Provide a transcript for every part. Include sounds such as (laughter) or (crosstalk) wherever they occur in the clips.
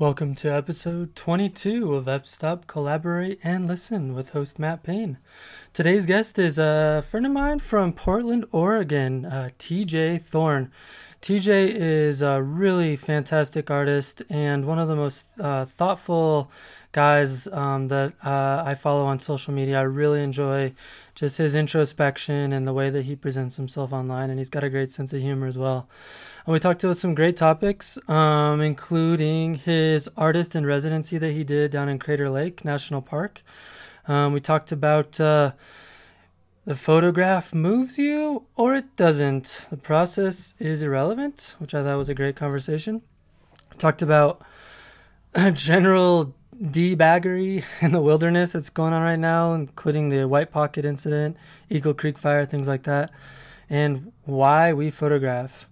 Welcome to episode 22 of F-Stop Collaborate and Listen with host Matt Payne. Today's guest is a friend of mine from Portland, Oregon, uh, TJ Thorn. TJ is a really fantastic artist and one of the most uh, thoughtful guys um, that uh, I follow on social media. I really enjoy just his introspection and the way that he presents himself online, and he's got a great sense of humor as well. And we talked about some great topics, um, including his artist in residency that he did down in Crater Lake National Park. Um, we talked about uh, the photograph moves you or it doesn't. The process is irrelevant, which I thought was a great conversation. Talked about (laughs) general debaggery (laughs) in the wilderness that's going on right now, including the White Pocket incident, Eagle Creek fire, things like that, and why we photograph.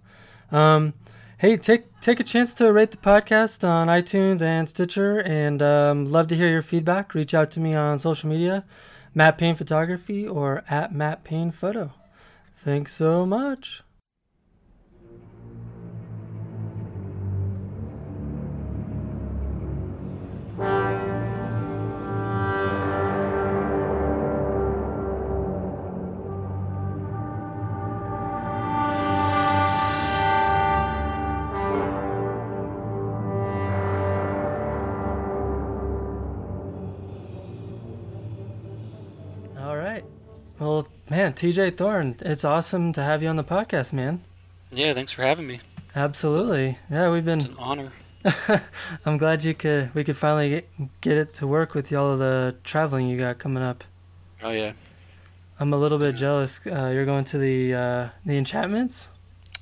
Um, hey, take take a chance to rate the podcast on iTunes and Stitcher, and um, love to hear your feedback. Reach out to me on social media, Matt Payne Photography or at Matt Payne Photo. Thanks so much. Well, man, TJ Thorn, it's awesome to have you on the podcast, man. Yeah, thanks for having me. Absolutely. Yeah, we've It's been. an honor. (laughs) I'm glad you could. We could finally get, get it to work with all of the traveling you got coming up. Oh yeah. I'm a little bit jealous. Uh, you're going to the uh, the enchantments.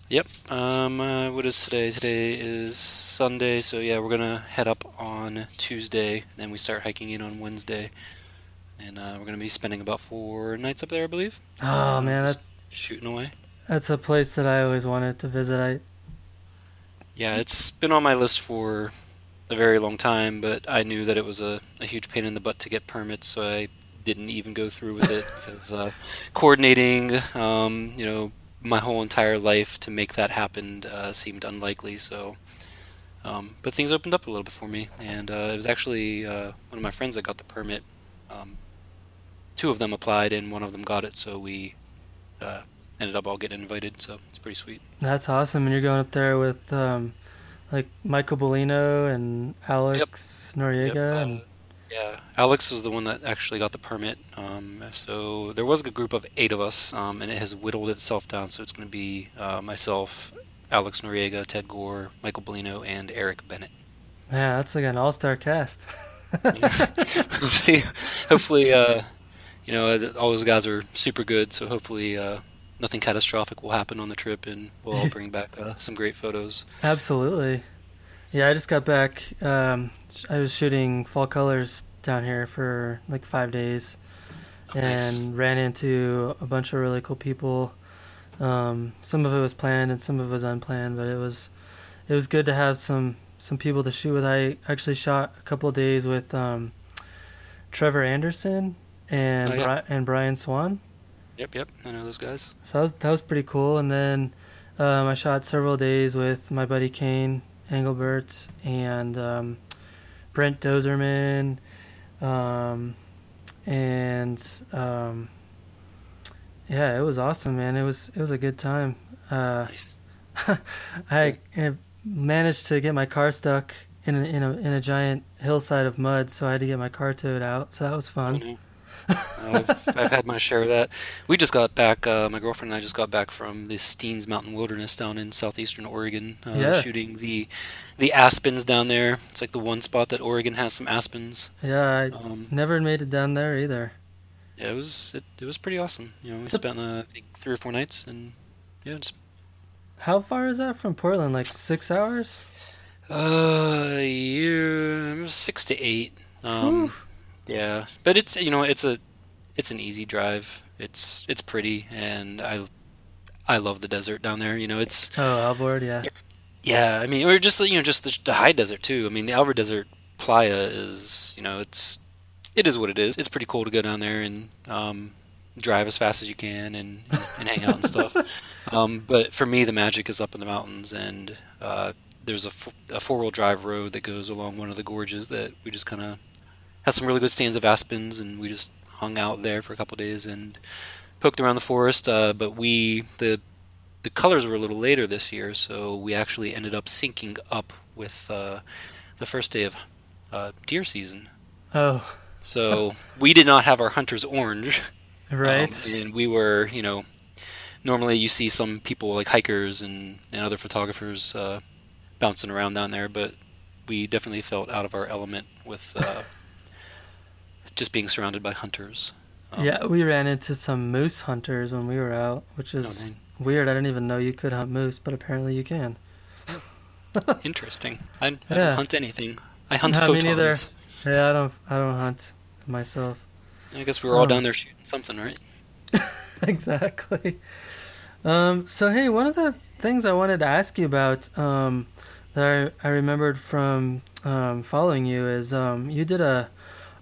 Yep. Um, uh, what is today? Today is Sunday, so yeah, we're gonna head up on Tuesday, and then we start hiking in on Wednesday, and uh, we're gonna be spending about four nights up there, I believe. Oh man, that's shooting away. that's a place that I always wanted to visit. I Yeah, it's been on my list for a very long time, but I knew that it was a, a huge pain in the butt to get permits, so I didn't even go through with it uh, coordinating, um, you know, my whole entire life to make that happen uh, seemed unlikely. So, um, but things opened up a little bit for me, and uh, it was actually uh, one of my friends that got the permit. Um, two of them applied, and one of them got it, so we uh, ended up all getting invited. So it's pretty sweet. that's awesome. And you're going up there with um, like Michael Bolognino and Alex Noriega. Yep, uh, and Yeah, Alex is the one that actually got the permit. Um, so there was a group of eight of us, um, and it has whittled itself down. So it's going to be uh, myself, Alex Noriega, Ted Gore, Michael Bolognino, and Eric Bennett. yeah, that's like an all-star cast. (laughs) See. Hopefully, uh, you know, all those guys are super good. So hopefully, uh, nothing catastrophic will happen on the trip, and we'll all bring back uh, some great photos. (laughs) Absolutely. Yeah, I just got back. Um, I was shooting fall colors down here for like five days, Oh, nice. and ran into a bunch of really cool people. Um, some of it was planned and some of it was unplanned, but it was it was good to have some some people to shoot with. I actually shot a couple of days with um, Trevor Anderson and Oh, yeah. Bri- and Brian Swan. Yep, yep. I know those guys. So that was that was pretty cool. And then um, I shot several days with my buddy Kane Engelbert and um, Brent Dozerman, um, and um, yeah, it was awesome, man. It was it was a good time. Uh, Nice. (laughs) I, I managed to get my car stuck in a, in a in a giant hillside of mud, so I had to get my car towed out. So that was fun. Mhm. I've, I've had my share of that. We just got back. Uh, my girlfriend and I just got back from the Steens Mountain Wilderness down in southeastern Oregon, uh, Yeah. shooting the the aspens down there. It's like the one spot that Oregon has some aspens. Yeah, I Um, never made it down there either. yeah, it was it, it was pretty awesome. You know, we spent uh, three or four nights, and yeah, just How far is that from Portland? Like six hours? uh, yeah, six to eight. Um, Whew. Yeah, but it's you know it's a it's an easy drive. It's it's pretty, and I I love the desert down there. You know, it's Oh, Alvord, yeah. it's yeah. I mean, or just you know just the, the high desert too. I mean, the Alvord Desert Playa is you know it's it is what it is. It's pretty cool to go down there and um, drive as fast as you can and and hang out and stuff. (laughs) Um, but for me, the magic is up in the mountains, and uh, there's a, f- a four-wheel drive road that goes along one of the gorges that we just kind of had some really good stands of aspens, and we just hung out there for a couple days and poked around the forest. Uh, but we the the colors were a little later this year, so we actually ended up syncing up with uh, the first day of uh, deer season. Oh. So we did not have our hunter's orange. (laughs) Right. Um, and we were, you know, normally you see some people like hikers and, and other photographers uh, bouncing around down there, but we definitely felt out of our element with uh, just being surrounded by hunters. Um, yeah, we ran into some moose hunters when we were out, which is oh, weird. I didn't even know you could hunt moose, but apparently you can. (laughs) Interesting. I, I yeah. don't hunt anything. I hunt no, photons. Me neither. Yeah, I don't. I don't hunt myself. I guess we were all um, down there shooting something, right? (laughs) exactly. Um, so hey, one of the things I wanted to ask you about um, that I, I remembered from um, following you is um, you did a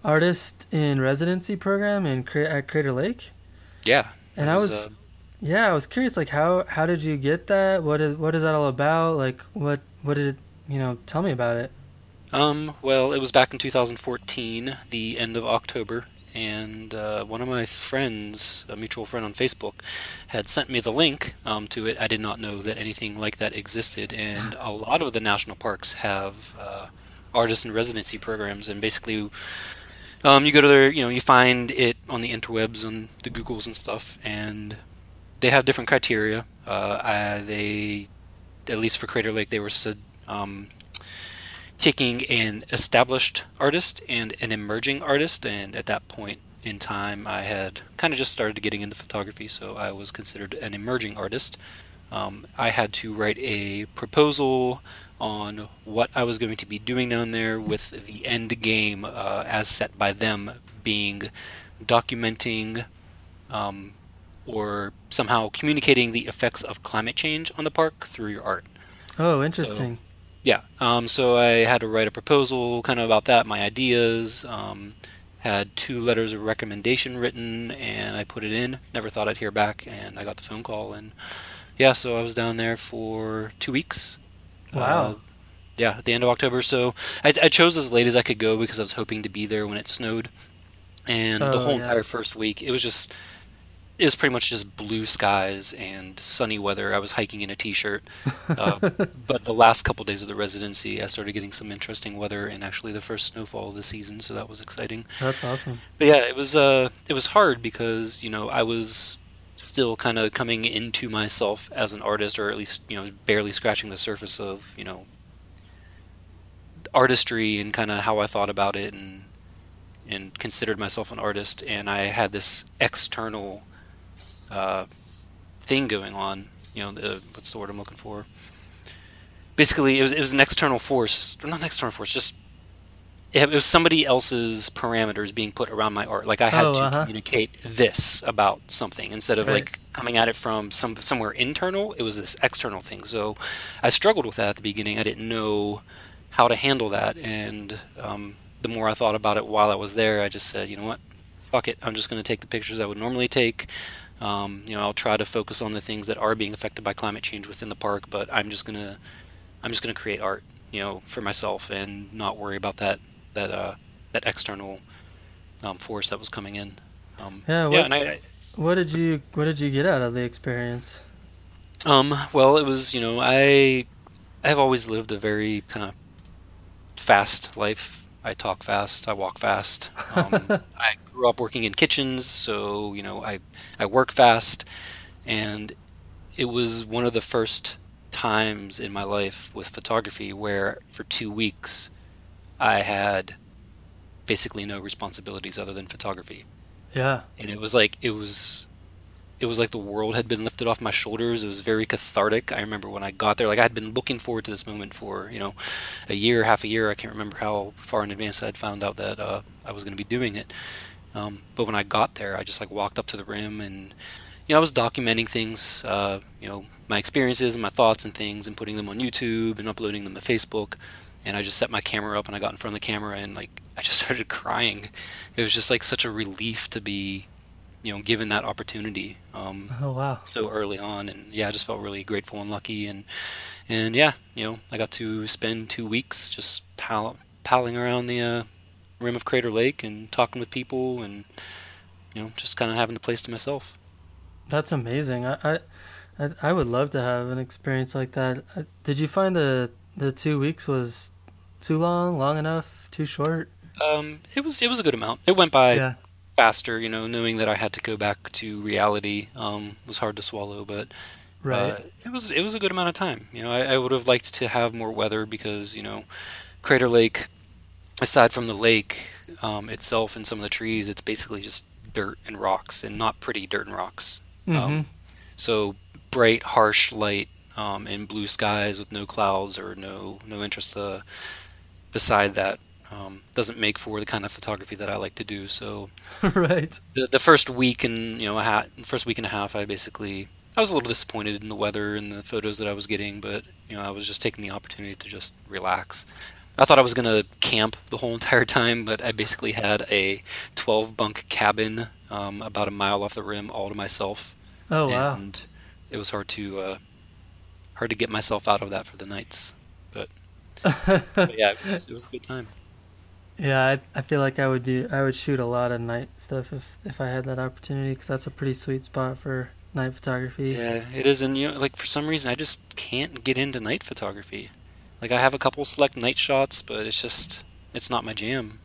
artist in residency program in at Crater Lake. Yeah. And I was, uh, yeah, I was curious, like how how did you get that? What is what is that all about? Like what what did it, you know? Tell me about it. Um. Well, it was back in 2014, the end of October, and uh, one of my friends, a mutual friend on Facebook, had sent me the link um, to it. I did not know that anything like that existed, and a lot of the national parks have uh, artist in residency programs, and basically. Um, you go to their, you know, you find it on the interwebs, on the Googles and stuff, and they have different criteria. Uh, I, they, at least for Crater Lake, they were um, taking an established artist and an emerging artist, and at that point in time, I had kind of just started getting into photography, so I was considered an emerging artist. Um, I had to write a proposal on what I was going to be doing down there, with the end game uh, as set by them being documenting um, or somehow communicating the effects of climate change on the park through your art. Oh, interesting. So, yeah. Um, so I had to write a proposal kind of about that, my ideas. Um, had two letters of recommendation written, and I put it in. Never thought I'd hear back, and I got the phone call, and yeah, so I was down there for two weeks. Wow. Uh, yeah, at the end of October. So I, I, chose as late as I could go because I was hoping to be there when it snowed. And oh, the whole yeah. entire first week, it was just it was pretty much just blue skies and sunny weather. I was hiking in a t-shirt, (laughs) uh, but the last couple days of the residency, I started getting some interesting weather and actually the first snowfall of the season, so that was exciting. That's awesome. But yeah, it was uh, it was hard because you know I was still kind of coming into myself as an artist, or at least you know barely scratching the surface of you know artistry and kind of how I thought about it and and considered myself an artist, and I had this external uh, thing going on. You know, the, what's the word I'm looking for? Basically, it was it was an external force, or not an external force, just it was somebody else's parameters being put around my art. Like I had oh, to uh-huh. communicate this about something instead of right. like coming at it from some somewhere internal. It was this external thing. So I struggled with that at the beginning. I didn't know how to handle that, and um, the more I thought about it while I was there, I just said, you know what, fuck it. I'm just going to take the pictures I would normally take. Um, you know, I'll try to focus on the things that are being affected by climate change within the park, but I'm just gonna, I'm just gonna create art, you know, for myself and not worry about that that uh, that external um, force that was coming in. Um, yeah. What, yeah. And I, I, what did you What did you get out of the experience? Um. Well, it was you know I, I've always lived a very kind of fast life I talk fast. I walk fast. Um, (laughs) I grew up working in kitchens, so you know I I work fast, and it was one of the first times in my life with photography where for two weeks I had basically no responsibilities other than photography. Yeah. And it was like it was it was like the world had been lifted off my shoulders. It was very cathartic. I remember when I got there, like I had been looking forward to this moment for you know a year, half a year. I can't remember how far in advance I had found out that uh, I was going to be doing it. Um, but when I got there, I just like walked up to the rim and you know I was documenting things, uh, you know my experiences and my thoughts and things, and putting them on YouTube and uploading them to Facebook. And I just set my camera up and I got in front of the camera and like I just (laughs) started crying. It was just like such a relief to be you know given that opportunity um, oh wow so early on and yeah I just felt really grateful and lucky and and yeah, you know, I got to spend two weeks just pal- palling around the uh, rim of Crater Lake and talking with people, and you know, just kind of having the place to myself. That's amazing. I, I, I would love to have an experience like that. Uh, did you find the the two weeks was too long, long enough, too short? Um, it was it was a good amount. It went by Yeah. faster, you know, knowing that I had to go back to reality um, was hard to swallow, but Right. uh, it was it was a good amount of time. You know, I, I would have liked to have more weather because you know, Crater Lake, aside from the lake um, itself and some of the trees, it's basically just dirt and rocks, and not pretty dirt and rocks. hmm Um, so bright, harsh light um, and blue skies with no clouds or no no interest uh, beside that um, doesn't make for the kind of photography that I like to do. So (laughs) right. the, the first week and you know a ha- first week and a half, I basically I was a little disappointed in the weather and the photos that I was getting, but you know I was just taking the opportunity to just relax. I thought I was gonna camp the whole (laughs) entire time, but I basically had a 12 bunk cabin um, about a mile off the rim all to myself, Oh wow. and it was hard to uh, hard to get myself out of that for the nights. But, (laughs) but yeah, it was, it was a good time. Yeah, I, I feel like I would do. I would shoot a lot of night stuff if if I had that opportunity because that's a pretty sweet spot for night photography. Yeah, it is, and you know, like for some reason, I just can't get into night photography. Like I have a couple select night shots, but it's just it's not my jam.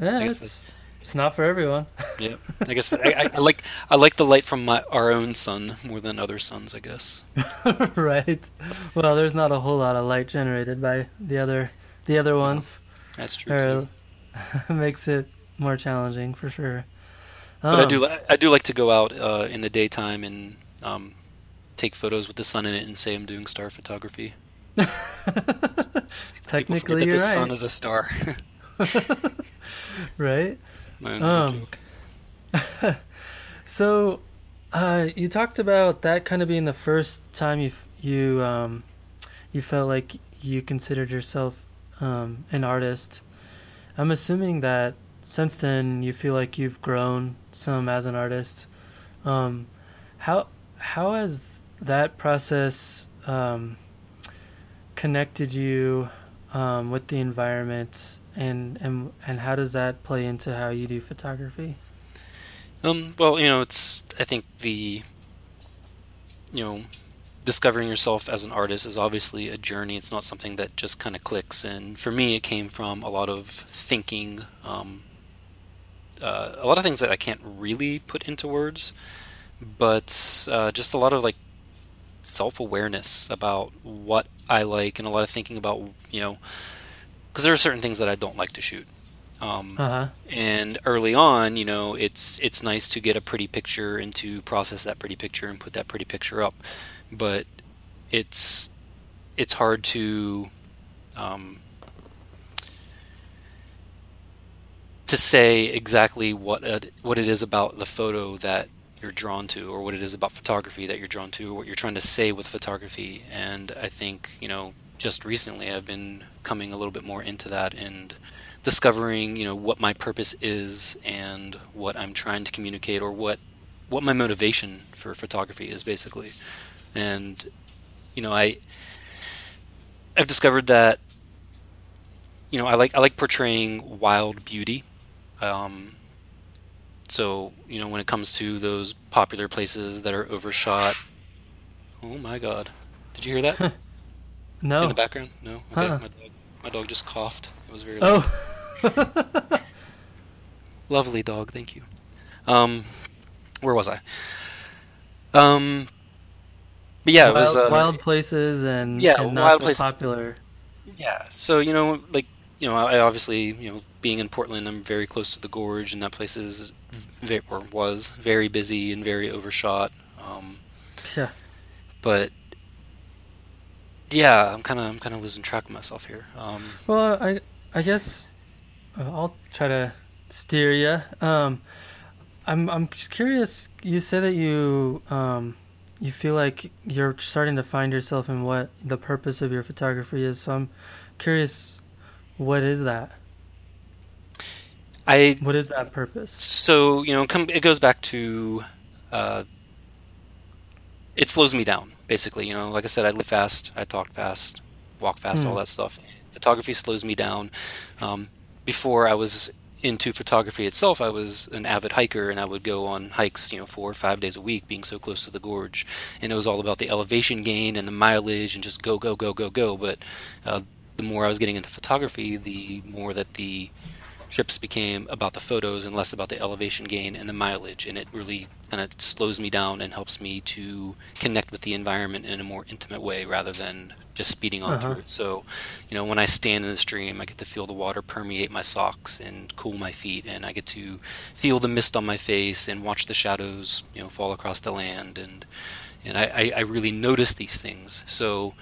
Yeah, it's it's not for everyone. (laughs) Yep. (laughs) I guess I, I, I like I like the light from my our own sun more than other suns. I guess. (laughs) right. Well, there's not a whole lot of light generated by the other the other ones. That's true. Or Too. makes it more challenging for sure. But I Um, do li- I do like to go out uh, in the daytime and um, take photos with the sun in it and say I'm doing star photography. People Technically, forget that the sun right. is a star. Right. My own Um, joke. (laughs) So, uh, you talked about that kind of being the first time you you um, you felt like you considered yourself um, an artist. I'm assuming that since then you feel like you've grown some as an artist. Um, how how has that process um, connected you um, with the environment, and, and and how does that play into how you do photography? Um, well, you know, it's I think the you know discovering yourself as an artist is obviously a journey. It's not something that just kind of clicks. And for me, it came from a lot of thinking, um, uh, a lot of things that I can't really put into words, but uh, just a lot of like self-awareness about what I like, and a lot of thinking about you know because there are certain things that I don't like to shoot. Um, Uh huh. and early on, you know, it's it's nice to get a pretty picture and to process that pretty picture and put that pretty picture up, but it's it's hard to um, to say exactly what it, what it is about the photo that you're drawn to, or what it is about photography that you're drawn to, or what you're trying to say with photography. And I think you know, just recently, I've been coming a little bit more into that and discovering you know what my purpose is and what I'm trying to communicate or what what my motivation for photography is basically. And you know I I've discovered that you know I like I like portraying wild beauty. Um, so you know when it comes to those popular places that are overshot oh my god. Did you hear that (laughs) No. in the background no okay my dog my dog just coughed it was very loud. Oh. (laughs) Lovely dog, thank you. Um, where was I? Um, but yeah, it wild, was uh, wild places and yeah, and wild places. popular. yeah. So you know, like you know, I obviously you know being in Portland, I'm very close to the gorge, and that place is or was very busy and very overshot. Um, Yeah. but yeah, I'm kind of I'm kind of losing track of myself here. Um, Well, I I guess uh, I'll try to steer you. Um, I'm I'm just curious. You say that you um, you feel like you're starting to find yourself in what the purpose of your photography is. So I'm curious, what is that? I What is that purpose? so you know come, it goes back to uh, it slows me down basically. You know, like I said, I live fast, I talk fast, walk fast, all Hmm. that stuff. Photography slows me down. Um, before I was into photography itself, I was an avid hiker and I would go on hikes, you know, four or five days a week, being so close to the gorge. And it was all about the elevation gain and the mileage and just go, go, go, go, go. But uh, the more I was getting into photography, the more that the trips became about the photos and less about the elevation gain and the mileage. And it really kind of slows me down and helps me to connect with the environment in a more intimate way rather than just speeding on Uh-huh. through it. So, you know, when I stand in the stream, I get to feel the water permeate my socks and cool my feet, and I get to feel the mist on my face and watch the shadows, you know, fall across the land, and and I, I, I really notice these things. So,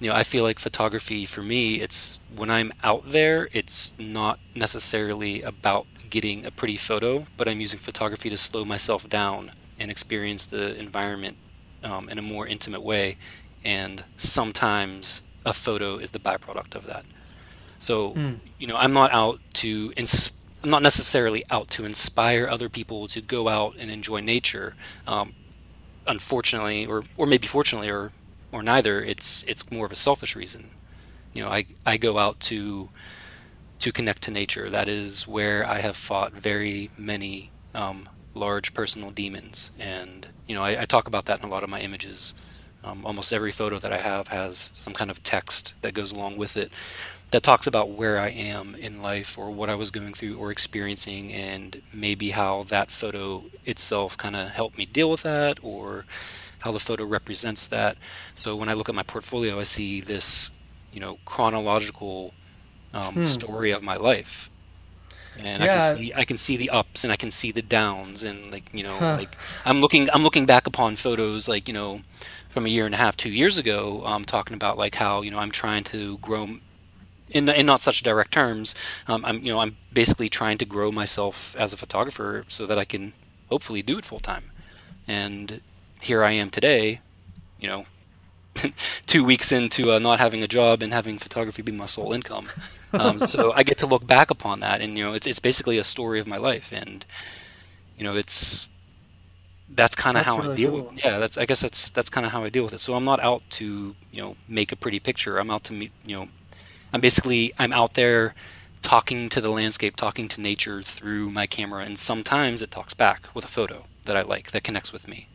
you know, I feel like photography for me, it's when I'm out there, it's not necessarily about getting a pretty photo, but I'm using photography to slow myself down and experience the environment um, in a more intimate way. And sometimes a photo is the byproduct of that. So, Hmm. you know, I'm not out to ins- I'm not necessarily out to inspire other people to go out and enjoy nature. Um, unfortunately, or or maybe fortunately, or or neither, it's it's more of a selfish reason. You know, I I go out to to connect to nature. That is where I have fought very many um, large personal demons, and you know, I, I talk about that in a lot of my images. Um, almost every photo that I have has some kind of text that goes along with it that talks about where I am in life or what I was going through or experiencing, and maybe how that photo itself kind of helped me deal with that or how the photo represents that. So when I look at my portfolio, I see this, you know, chronological um, Hmm. story of my life. And I can see I can see the ups and I can see the downs and like you know Huh. like I'm looking I'm looking back upon photos like you know from a year and a half two years ago um, talking about like how you know I'm trying to grow in, in not such direct terms um, I'm you know I'm basically trying to grow myself as a photographer so that I can hopefully do it full time and here I am today you know (laughs) two weeks into uh, not having a job and having photography be my sole income. Um, so I get to look back upon that and you know it's it's basically a story of my life and you know it's that's kind of how I deal cool. with yeah that's I guess that's that's kind of how I deal with it. So I'm not out to you know make a pretty picture. I'm out to meet you know I'm basically I'm out there talking to the landscape talking to nature through my camera and sometimes it talks back with a photo that I like that connects with me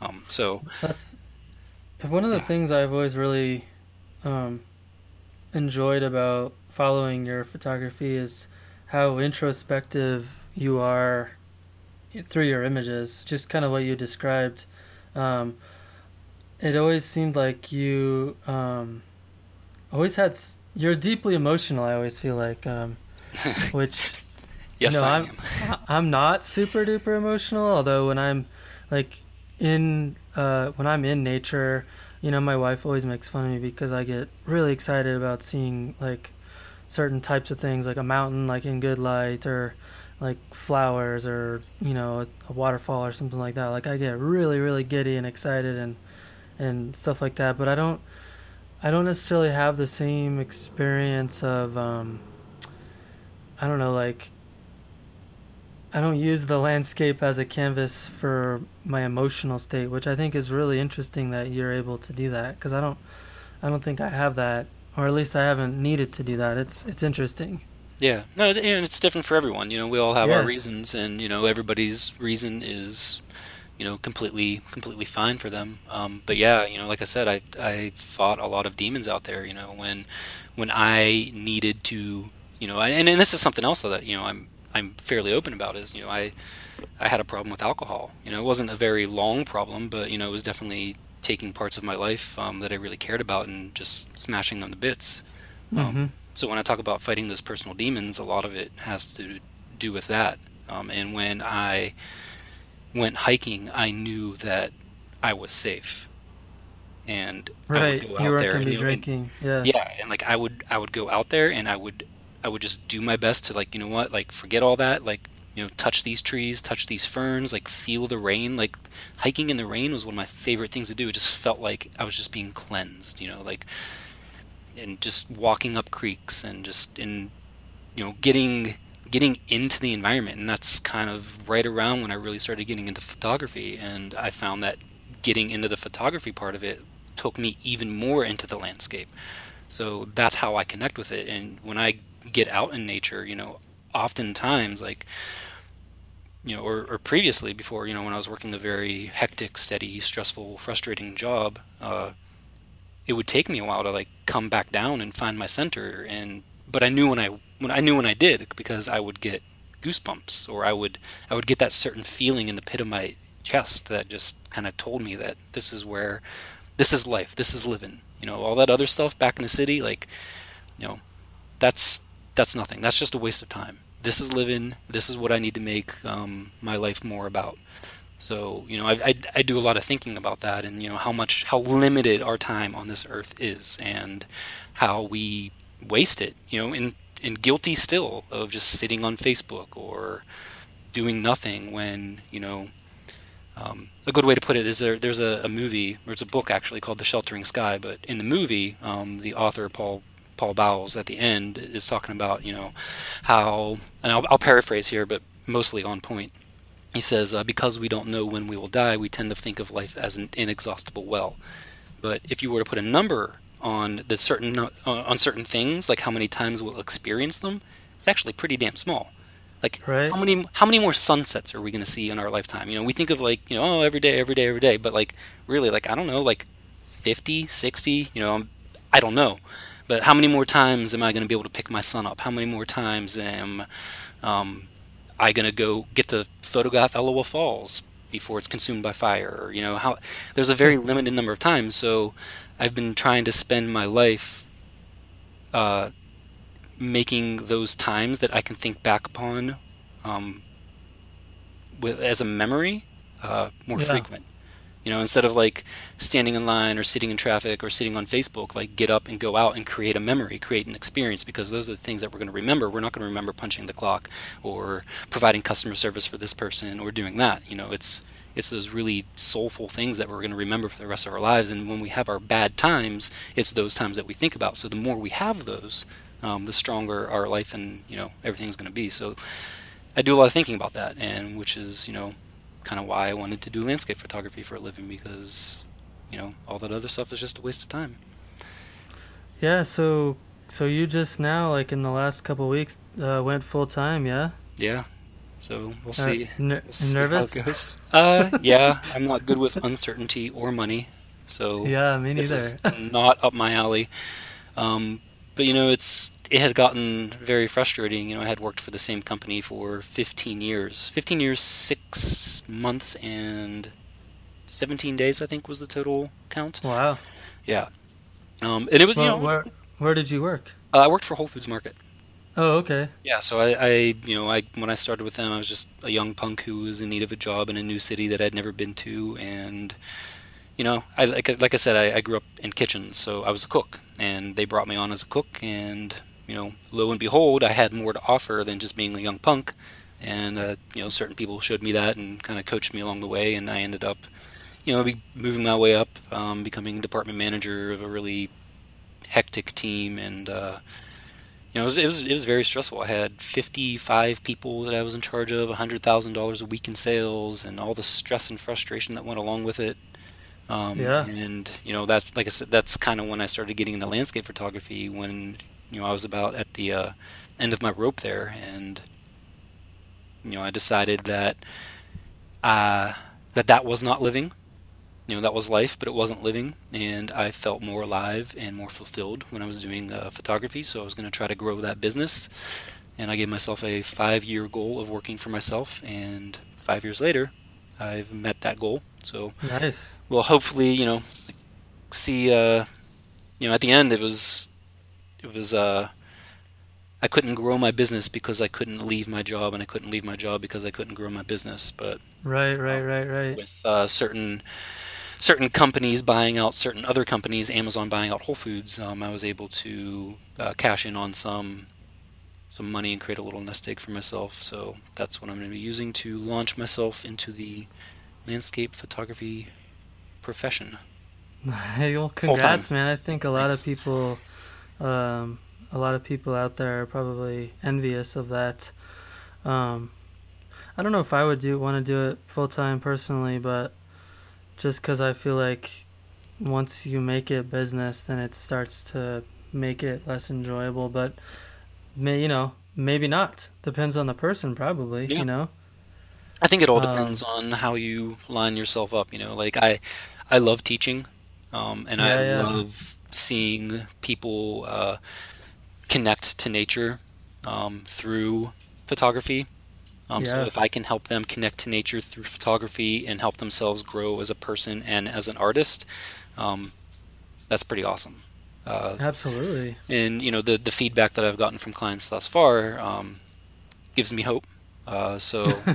um, so That's one of the Yeah. things I've always really um, enjoyed about following your photography is how introspective you are through your images. Just kind of what you described. Um, it always seemed like you um, always had. s- You're deeply emotional. I always feel like, um, (laughs) which yes no, I I'm am I'm not super duper emotional. Although when I'm like in uh, when I'm in nature, you know, my wife always makes fun of me because I get really excited about seeing like certain types of things, like a mountain, like in good light, or like flowers, or you know, a, a waterfall or something like that. Like I get really really giddy and excited and and stuff like that. But I don't I don't necessarily have the same experience of um, I don't know like I don't use the landscape as a canvas for my emotional state, which I think is really interesting that you're able to do that because I don't I don't think I have that or at least I haven't needed to do that. It's it's interesting. Yeah, no, and it's different for everyone. You know, we all have our reasons, and you know, everybody's reason is, you know, completely completely fine for them. Um, but yeah, you know, like I said, I I fought a lot of demons out there. You know, when when I needed to, you know, and and this is something else that you know I'm I'm fairly open about is you know I I had a problem with alcohol. You know, it wasn't a very long problem, but you know, it was definitely taking parts of my life um, that I really cared about and just smashing them to bits. Um, hmm so when I talk about fighting those personal demons, a lot of it has to do with that. Um, and when I went hiking, I knew that I was safe, and I would Right. go You out weren't there. gonna and, be you know, and- Yeah. yeah, and like I would, I would go out there, and I would, I would just do my best to like, you know what, like forget all that, like you know, touch these trees, touch these ferns, like feel the rain. Like hiking in the rain was one of my favorite things to do. It just felt like I was just being cleansed, you know, like and just walking up creeks and just in you know getting getting into the environment and that's kind of right around when I really started getting into photography and I found that getting into the photography part of it took me even more into the landscape. So that's how I connect with it. And when I get out in nature, you know, oftentimes like you know, or, or previously before, you know, when I was working a very hectic, steady, stressful, frustrating job, uh, it would take me a while to like come back down and find my center. And but I knew when I when I knew when I did because I would get goosebumps or I would I would get that certain feeling in the pit of my chest that just kind of told me that this is where this is life, this is living. You know, all that other stuff back in the city, like, you know, that's that's nothing. That's just a waste of time. This is living. This is what I need to make um, my life more about. So you know, I, I, I do a lot of thinking about that, and you know how much how limited our time on this earth is, and how we waste it. You know, and and guilty still of just sitting on Facebook or doing nothing when you know. Um, a good way to put it is there, there's a, a movie, or it's a book actually called The Sheltering Sky. But in the movie, um, the author Paul Paul Bowles at the end is talking about you know how, and I'll, I'll paraphrase here, but mostly on point. He says, uh, because we don't know when we will die, we tend to think of life as an inexhaustible well. But if you were to put a number on the certain uh, on certain things, like how many times we'll experience them, it's actually pretty damn small. Like right. how many how many more sunsets are we going to see in our lifetime? You know, we think of like, you know, oh, every day, every day, every day, but like really like I don't know, like 50, 60, you know, I don't know. But how many more times am I going to be able to pick my son up? How many more times am um, I going to go get to photograph Elowah Falls before it's consumed by fire? Or, you know, how there's a very limited number of times. So I've been trying to spend my life uh, making those times that I can think back upon um, with as a memory uh, more yeah. frequent. You know, instead of like standing in line or sitting in traffic or sitting on Facebook, like get up and go out and create a memory, create an experience, because those are the things that we're going to remember. We're not going to remember punching the clock or providing customer service for this person or doing that. You know, it's it's those really soulful things that we're going to remember for the rest of our lives. And when we have our bad times, it's those times that we think about. So the more we have those, um, the stronger our life and you know everything's going to be. So I do a lot of thinking about that, and which is you know kind of why I wanted to do landscape photography for a living because, you know, all that other stuff is just a waste of time. Yeah. So, so you just now, like in the last couple weeks, uh, went full time, yeah? Yeah. So we'll see. Uh, ner- we'll see nervous? Uh, yeah. I'm not good with uncertainty or money, so (laughs) yeah, me neither. (laughs) not up my alley. Um, but you know, it's it had gotten very frustrating. You know, I had worked for the same company for 15 years. 15 years, six months, and 17 days, I think, was the total count. Wow. Yeah. Um, and it was, well, you know. Where, where did you work? Uh, I worked for Whole Foods Market. Oh, okay. Yeah, so I, I, you know, I when I started with them, I was just a young punk who was in need of a job in a new city that I'd never been to, and you know, I like like I said, I, I grew up in kitchens, so I was a cook, and they brought me on as a cook, and you know, lo and behold, I had more to offer than just being a young punk. And, uh, you know, certain people showed me that and kind of coached me along the way. And I ended up, you know, moving my way up, um, becoming department manager of a really hectic team. And, uh, you know, it was, it was, it was very stressful. I had 55 people that I was in charge of, $100,000 a week in sales, and all the stress and frustration that went along with it. Um, yeah. And you know that's like I said, that's kind of when I started getting into landscape photography. When you know, I was about at the uh, end of my rope there, and you know, I decided that uh, that that was not living. You know, that was life, but it wasn't living, and I felt more alive and more fulfilled when I was doing uh, photography. So I was going to try to grow that business, and I gave myself a five-year goal of working for myself. And five years later, I've met that goal. So nice. Well, hopefully, you know, see, uh, you know, at the end, it was it was uh, I couldn't grow my business because I couldn't leave my job, and I couldn't leave my job because I couldn't grow my business. But right, right, right, right. With uh, certain certain companies buying out certain other companies, Amazon buying out Whole Foods, um, I was able to uh, cash in on some some money and create a little nest egg for myself. So that's what I'm going to be using to launch myself into the landscape photography profession. Hey, (laughs) well, congrats, man! I think a lot Thanks. of people um, a lot of people out there are probably envious of that. Um, I don't know if I would do want to do it full time personally, but just because I feel like once you make it business, then it starts to make it less enjoyable. But may you know maybe not. Depends on the person, probably. Yeah. You know. I think it all Um, depends on how you line yourself up. You know, like I, I love teaching, um, and I Yeah, yeah. love seeing people uh, connect to nature um, through photography. Um, So if I can help them connect to nature through photography and help themselves grow as a person and as an artist, um, that's pretty awesome. Uh, Absolutely. and you know the the feedback that I've gotten from clients thus far um, gives me hope. Uh, so (laughs)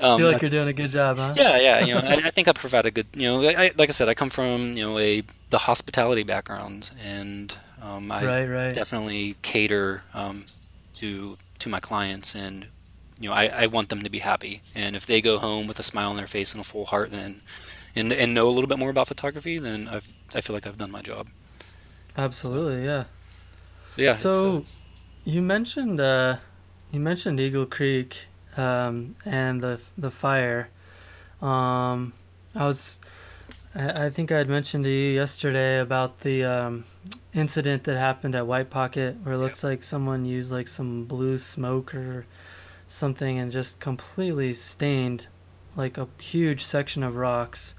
um, Feel I- like you're doing a good job, huh? yeah, yeah. You know, I, I think I provide a good. You know, I, like I said, I come from you know a the hospitality background, and um, I Right, right. definitely cater um, to to my clients, and you know, I, I want them to be happy. And if they go home with a smile on their face and a full heart, then and and know a little bit more about photography, then I've I feel like I've done my job. Absolutely, yeah. So yeah. it's, uh, So, you mentioned uh, you mentioned Eagle Creek um, and the the fire. Um, I was, I, I think I had mentioned to you yesterday about the um, incident that happened at White Pocket, where it looks like someone used like some blue smoke or something and just completely stained like a huge section of rocks.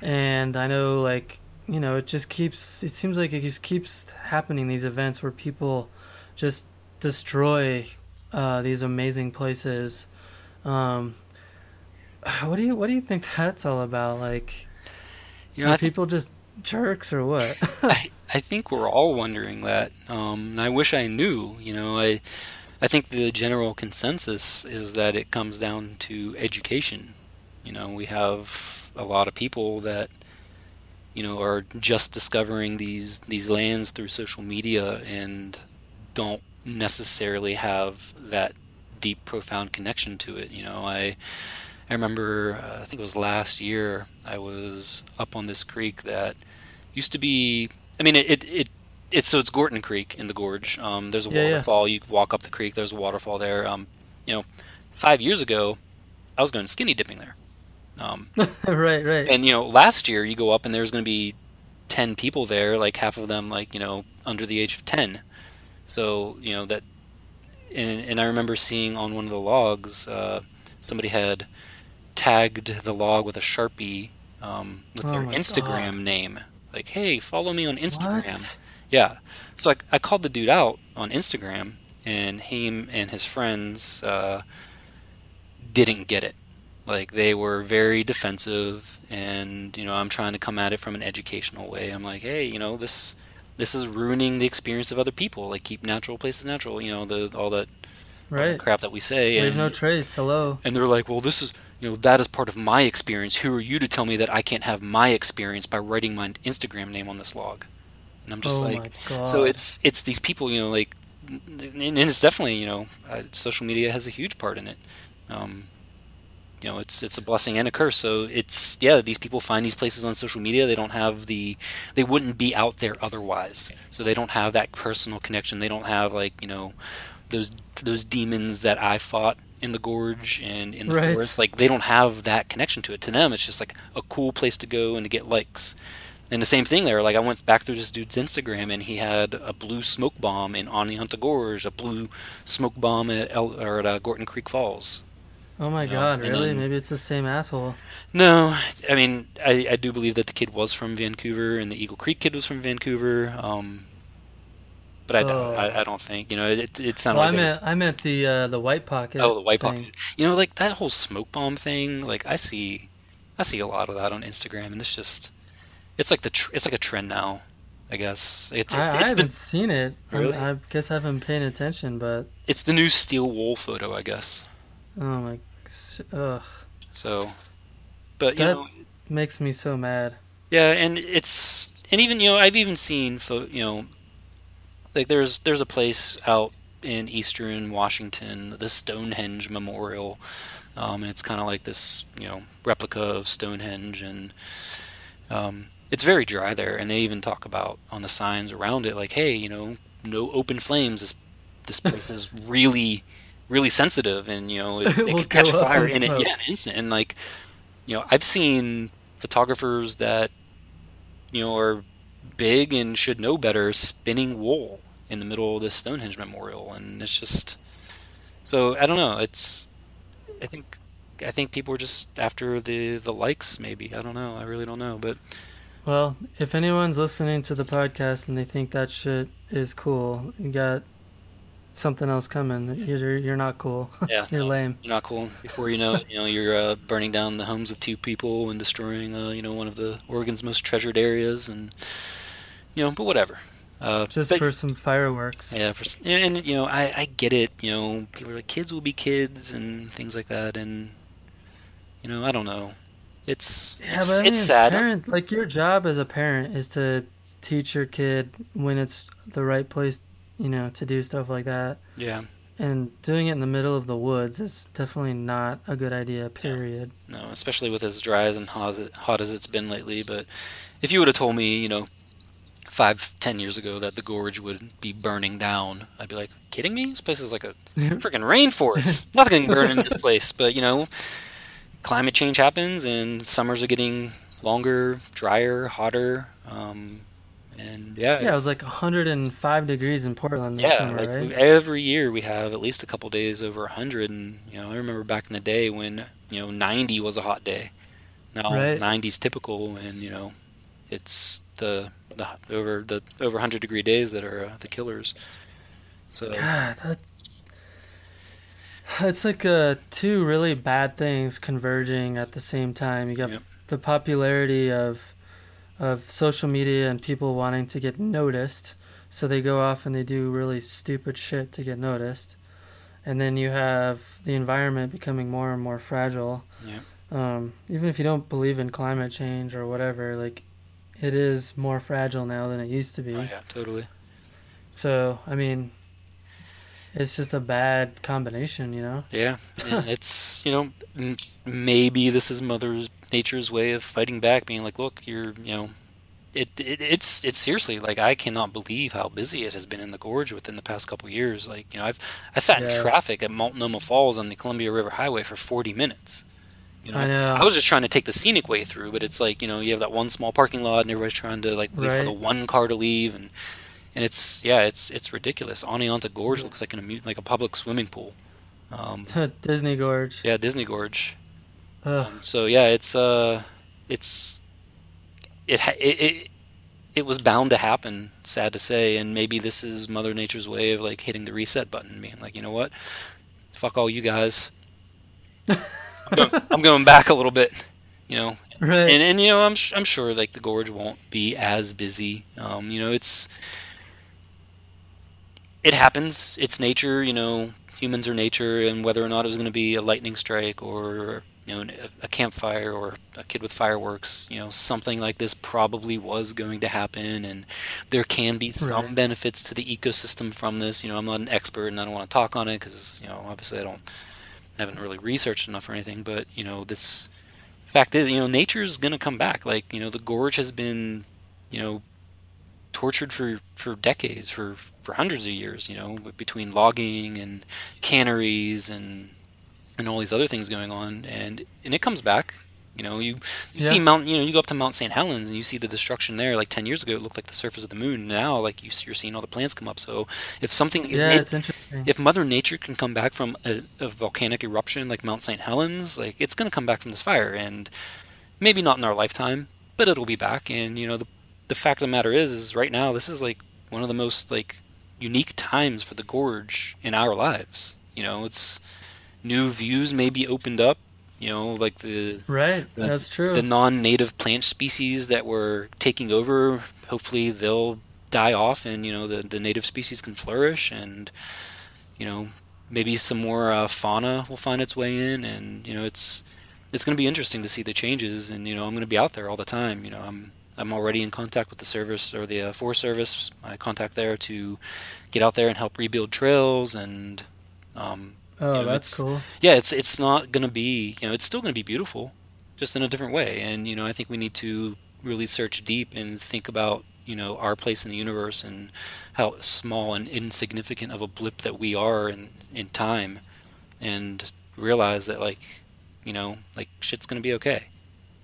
And I know like you know, it just keeps. It seems like it just keeps happening. These events where people just destroy uh, these amazing places. Um, what do you What do you think that's all about? Like, you know, are I people just jerks or what? (laughs) I, I think we're all wondering that, um, and I wish I knew. You know, I I think the general consensus is that it comes down to education. You know, we have a lot of people that you know are just discovering these these lands through social media and don't necessarily have that deep, profound connection to it. You know, I I remember uh, I think it was last year I was up on this creek that used to be. I mean, it it, it it's so it's Gorton Creek in the gorge. Um, there's a Yeah, yeah. waterfall. You walk up the creek. There's a waterfall there. Um, you know, five years ago, I was going skinny dipping there. Um, (laughs) right, right. and you know, last year you go up and there's going to be ten people there, like half of them like you know under the age of ten. So you know that, and and I remember seeing on one of the logs, uh, somebody had tagged the log with a sharpie um, with Oh their Instagram God. name, like, "Hey, follow me on Instagram." What? Yeah. So I, I called the dude out on Instagram, and him and his friends uh, didn't get it. Like they were very defensive, and you know I'm trying to come at it from an educational way. I'm like, hey, you know this this is ruining the experience of other people. Like keep natural places natural. You know the all that Right. crap that we say. Leave and, no trace. Hello. and they're like, well, this is you know that is part of my experience. Who are you to tell me that I can't have my experience by writing my Instagram name on this log? And I'm just oh like, my god. so it's it's these people, you know, like, and and it's definitely, you know, uh, social media has a huge part in it. Um, you know, it's it's a blessing and a curse. So it's yeah, these people find these places on social media. They don't have the, they wouldn't be out there otherwise. So they don't have that personal connection. They don't have like you know, those those demons that I fought in the gorge and in the Right. forest. Like they don't have that connection to it. To them, it's just like a cool place to go and to get likes. And the same thing there. Like I went back through this dude's Instagram, and he had a blue smoke bomb in Oneonta Gorge, a blue smoke bomb at El, or at uh, Gorton Creek Falls. Oh my you know, god. and Really? then- Maybe it's the same asshole. No, I mean I, I do believe that the kid was from Vancouver, and the Eagle Creek kid was from Vancouver. Um, but I don't. Oh. I, I don't think you know. It it sounded Well, I like they- meant I meant the uh, the white pocket. oh the white thing. pocket. You know, like that whole smoke bomb thing. Like I see, I see a lot of that on Instagram, and it's just, it's like the tr- it's like a trend now. I guess it's it's, I, I haven't the, seen it. Really? I guess I haven't been paying attention, but it's the new steel wool photo, I guess. oh my, ugh, So, but you That- know, makes me so mad. Yeah, and it's and even you know I've even seen you know like there's there's a place out in eastern Washington, the Stonehenge Memorial, um, and it's kind of like this you know replica of Stonehenge, and um, it's very dry there, and they even talk about on the signs around it like, hey, you know, no open flames. This this place is (laughs) really really sensitive, and you know (laughs) it, it Will could catch fire in it yeah, an instant, and like you know I've seen photographers that you know are big and should know better spinning wool in the middle of this Stonehenge memorial, and it's just so I don't know. It's I think I think people were just after the the likes. Maybe I don't know. I really don't know, but. Well, if anyone's listening to the podcast and they think that shit is cool, you got something else coming. You're you're not cool. (laughs) Yeah, you're no, lame. You're not cool. Before you know it, you know you're uh, burning down the homes of two people and destroying, uh, you know, one of the Oregon's most treasured areas, and you know, but whatever. Uh, Just but- for some fireworks. yeah, for, and you know, I I get it. You know, people are like kids will be kids and things like that, and you know, I don't know. It's Yeah, it's, but it's sad. Parent, like your job as a parent is to teach your kid when it's the right place, you know, to do stuff like that. Yeah, And doing it in the middle of the woods is definitely not a good idea. Period. no, especially with as dry as and hot as, it, hot as it's been lately. But if you would have told me, you know, five, ten years ago that the gorge would be burning down, I'd be like, kidding me? This place is like a (laughs) freaking rainforest. Nothing can burn in this (laughs) place. But you know, climate change happens, and summers are getting longer, drier, hotter. Um, and yeah, Yeah, it was like 105 degrees in Portland this yeah, summer, like right? every year we have at least a couple days over 100 and you know I remember back in the day when you know 90 was a hot day. Now Right. 90 is typical and you know it's the the over the over 100 degree days that are uh, the killers. So God, that it's like uh, two really bad things converging at the same time. You got Yep. the popularity of of social media and people wanting to get noticed, so they go off and they do really stupid shit to get noticed. And then you have the environment becoming more and more fragile. Yep. Um, even if you don't believe in climate change or whatever, like it is more fragile now than it used to be. oh, yeah, totally. So, I mean, it's just a bad combination, you know? Yeah, and it's you know maybe this is Mother Nature's way of fighting back, being like, look, you're you know, it, it it's it's seriously like I cannot believe how busy it has been in the gorge within the past couple years. Like you know, I've I sat in traffic at Multnomah Falls on the Columbia River Highway for 40 minutes. You know, I know. I was just trying to take the scenic way through, but it's like you know you have that one small parking lot, and everybody's trying to like wait for the one car to leave, and and it's yeah, it's it's ridiculous. Oneonta Gorge looks like an like a public swimming pool. Um, (laughs) Disney Gorge. yeah, Disney Gorge. Um, so yeah, it's uh, it's it, ha- it it it was bound to happen. Sad to say, and maybe this is Mother Nature's way of like hitting the reset button, being like, you know what, fuck all you guys. I'm, going, (laughs) I'm going back a little bit, you know, right. and and you know I'm sh- I'm sure like the gorge won't be as busy. Um, you know, it's it happens. It's nature. You know, humans are nature, and whether or not it was going to be a lightning strike or you know a, campfire or a kid with fireworks, you know, something like this probably was going to happen, and there can be some Right. benefits to the ecosystem from this. You know, I'm not an expert, and I don't want to talk on it because you know obviously I don't I haven't really researched enough or anything, but you know this fact is, you know, nature's gonna come back. Like, you know, the gorge has been, you know, tortured for for decades, for for hundreds of years. You know, between logging and canneries and and all these other things going on, and and it comes back. You know, you you Yeah. see Mount, you know, you go up to Mount St. Helens and you see the destruction there. Like ten years ago, it looked like the surface of the moon. Now, like you, you're seeing all the plants come up. So, if something, if yeah, it's interesting. if Mother Nature can come back from a, a volcanic eruption like Mount St. Helens, like it's going to come back from this fire, and maybe not in our lifetime, but it'll be back. And you know, the the fact of the matter is, is right now this is like one of the most like unique times for the gorge in our lives. You know, it's new views may be opened up. You know, like the right. the- That's true. the non-native plant species that were taking over hopefully they'll die off and you know the, the native species can flourish and you know maybe some more uh, fauna will find its way in and you know it's it's going to be interesting to see the changes and you know i'm going to be out there all the time you know i'm i'm already in contact with the service or the uh, forest service my contact there to get out there and help rebuild trails and um, oh, you know, that's cool. yeah, it's it's not gonna be you know it's still gonna be beautiful, just in a different way. And you know I think we need to really search deep and think about you know our place in the universe and how small and insignificant of a blip that we are in in time, and realize that like you know like shit's gonna be okay,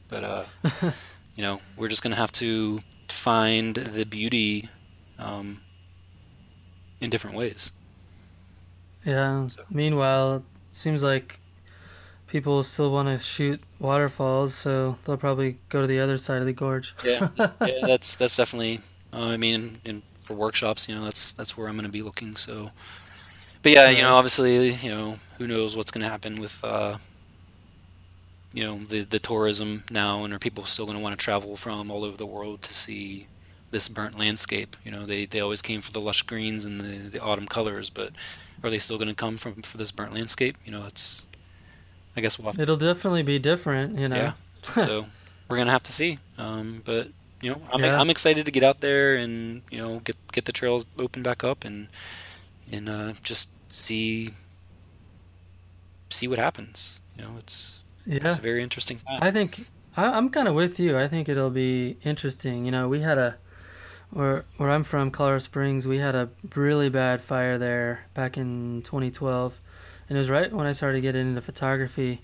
but uh (laughs) you know we're just gonna have to find the beauty um, in different ways. Yeah. So- Meanwhile, it seems like people still want to shoot waterfalls, so they'll probably go to the other side of the gorge. Yeah, yeah, (laughs) that's that's definitely. Uh, I mean, in, for workshops, you know, that's that's where I'm going to be looking. So, but yeah, you know, obviously, you know, who knows what's going to happen with, uh, you know, the the tourism now, and are people still going to want to travel from all over the world to see this burnt landscape? You know, they they always came for the lush greens and the the autumn colors, but are they still going to come from for this burnt landscape? You know, it's. I guess we'll have It'll definitely be different, you know. yeah. (laughs) so we're gonna have to see. Um, but you know, I'm, Yeah. I'm excited to get out there and you know get get the trails open back up and and uh, just see see what happens. You know, it's Yeah. it's a very interesting time. I think I'm kind of with you. I think it'll be interesting. You know, we had a where where I'm from, Colorado Springs. We had a really bad fire there back in 2012, and it was right when I started getting into photography.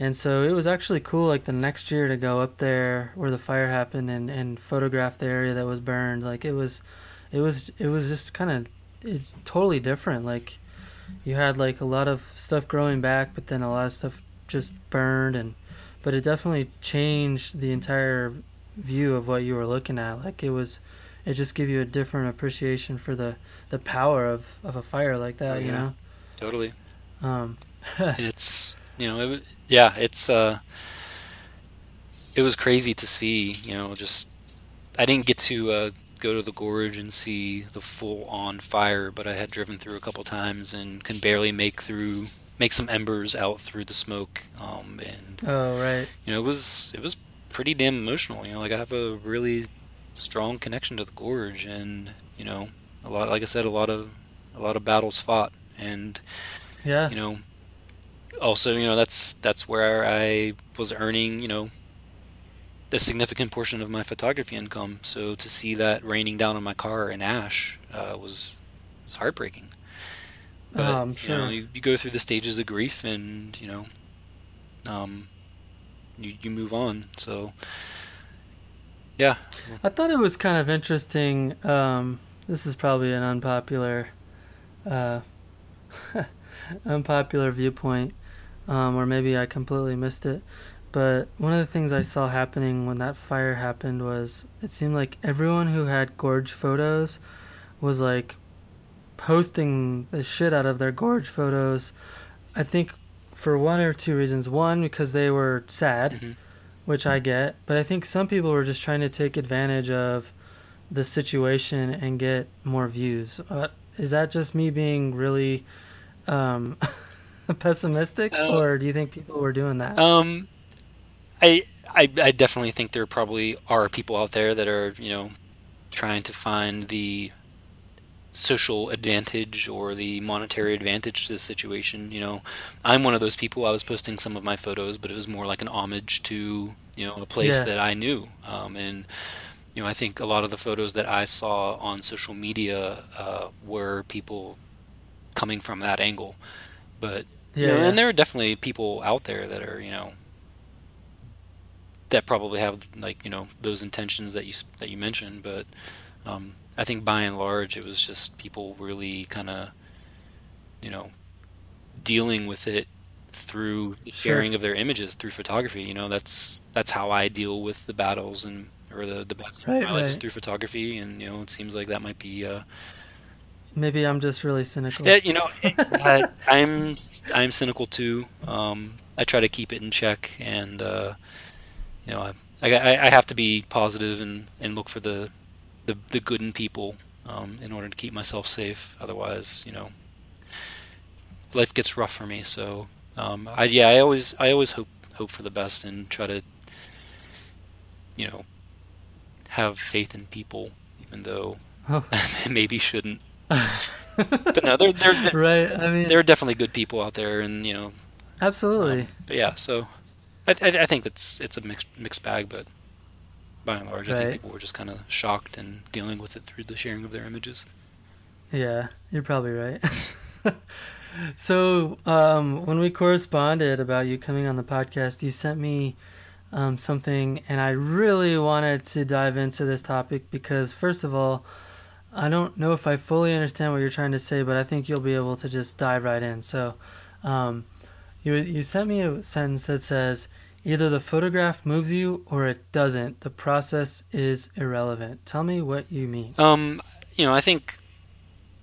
And so it was actually cool, like the next year, to go up there where the fire happened and, and photograph the area that was burned. Like it was, it was it was just kind of it's totally different. Like you had like a lot of stuff growing back, but then a lot of stuff just burned and but it definitely changed the entire view of what you were looking at. Like it was, it just gave you a different appreciation for the the power of of a fire like that. Oh, You know, totally. um, (laughs) it's you know, it, yeah, it's uh, it was crazy to see. You know, just I didn't get to uh, go to the gorge and see the full on fire, but I had driven through a couple times and can barely make through make some embers out through the smoke. Um, and oh right, you know, it was it was pretty damn emotional. You know, like I have a really strong connection to the gorge, and you know, a lot like I said, a lot of a lot of battles fought, and yeah, you know also you know that's that's where i was earning you know a significant portion of my photography income. So to see that raining down on my car in ash uh, was was heartbreaking. But Oh, I'm you know you, you go through the stages of grief and you know um you, you move on. So yeah I thought it was kind of interesting. Um, this is probably an unpopular, uh, (laughs) unpopular viewpoint, um, or maybe I completely missed it. But one of the things I saw happening when that fire happened was it seemed like everyone who had gorge photos was like posting the shit out of their gorge photos. I think for one or two reasons. One, because they were sad Mhm. Which I get, but I think some people were just trying to take advantage of the situation and get more views. Uh, is that just me being really um, (laughs) pessimistic, Uh, or do you think people were doing that? Um, I, I I definitely think there probably are people out there that are you know trying to find the social advantage or the monetary advantage to the situation. You know, I'm one of those people. I was posting some of my photos, but it was more like an homage to you know a place Yeah. that I knew. Um, and you know, I think a lot of the photos that I saw on social media uh, were people coming from that angle. But yeah, you know, yeah. and there are definitely people out there that are, you know, that probably have like you know those intentions that you that you mentioned. But um, I think by and large, it was just people really kind of, you know, dealing with it through Sure. sharing of their images through photography. You know, that's that's how I deal with the battles and or the the battles Right, in my life is through photography. And you know, it seems like that might be. Uh, Maybe I'm just really cynical. yeah, you know, (laughs) I, I'm I'm cynical too. Um, I try to keep it in check, and uh, you know, I, I I have to be positive and, and look for the, the the good in people um, in order to keep myself safe. Otherwise, you know, life gets rough for me. So, um, I yeah, I always I always hope hope for the best and try to, you know, have faith in people, even though Oh. (laughs) maybe shouldn't. (laughs) But no, they're they're, they're right. I mean, there are definitely good people out there, and you know, absolutely. but yeah. So, I, I, I think it's it's a mixed mixed bag, but by and large, I Right. think people were just kind of shocked and dealing with it through the sharing of their images. Yeah, you're probably right. (laughs) so, um, when we corresponded about you coming on the podcast, you sent me um, something, and I really wanted to dive into this topic because, first of all, I don't know if I fully understand what you're trying to say, but I think you'll be able to just dive right in. So, um, you you sent me a sentence that says either the photograph moves you or it doesn't. The process is irrelevant. Tell me what you mean. Um, you know, I think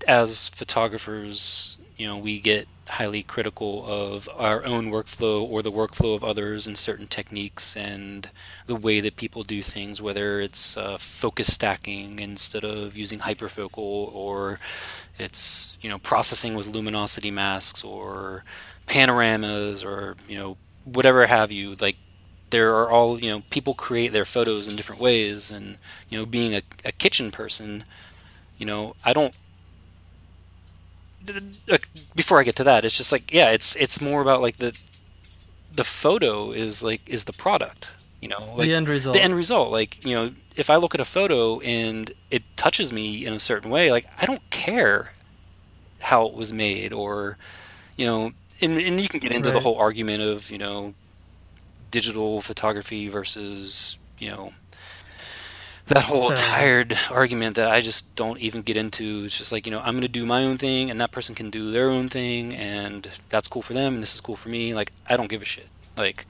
as photographers, you know, we get highly critical of our own workflow or the workflow of others and certain techniques and the way that people do things, whether it's uh, focus stacking instead of using hyperfocal or it's, you know, processing with luminosity masks or panoramas or, you know, whatever have you. Like, there are all, you know, people create their photos in different ways. And, you know, being a, a kitchen person, you know, I don't uh, before I get to that, it's just like yeah, it's it's more about like the the photo is like is the product, you know, like the end result. The end result, like you know, if I look at a photo and it touches me in a certain way, like I don't care how it was made or you know, and, and you can get into right. the whole argument of you know digital photography versus you know that whole tired argument that I just don't even get into. It's just like, you know, I'm going to do my own thing and that person can do their own thing and that's cool for them and this is cool for me. Like, I don't give a shit. Like,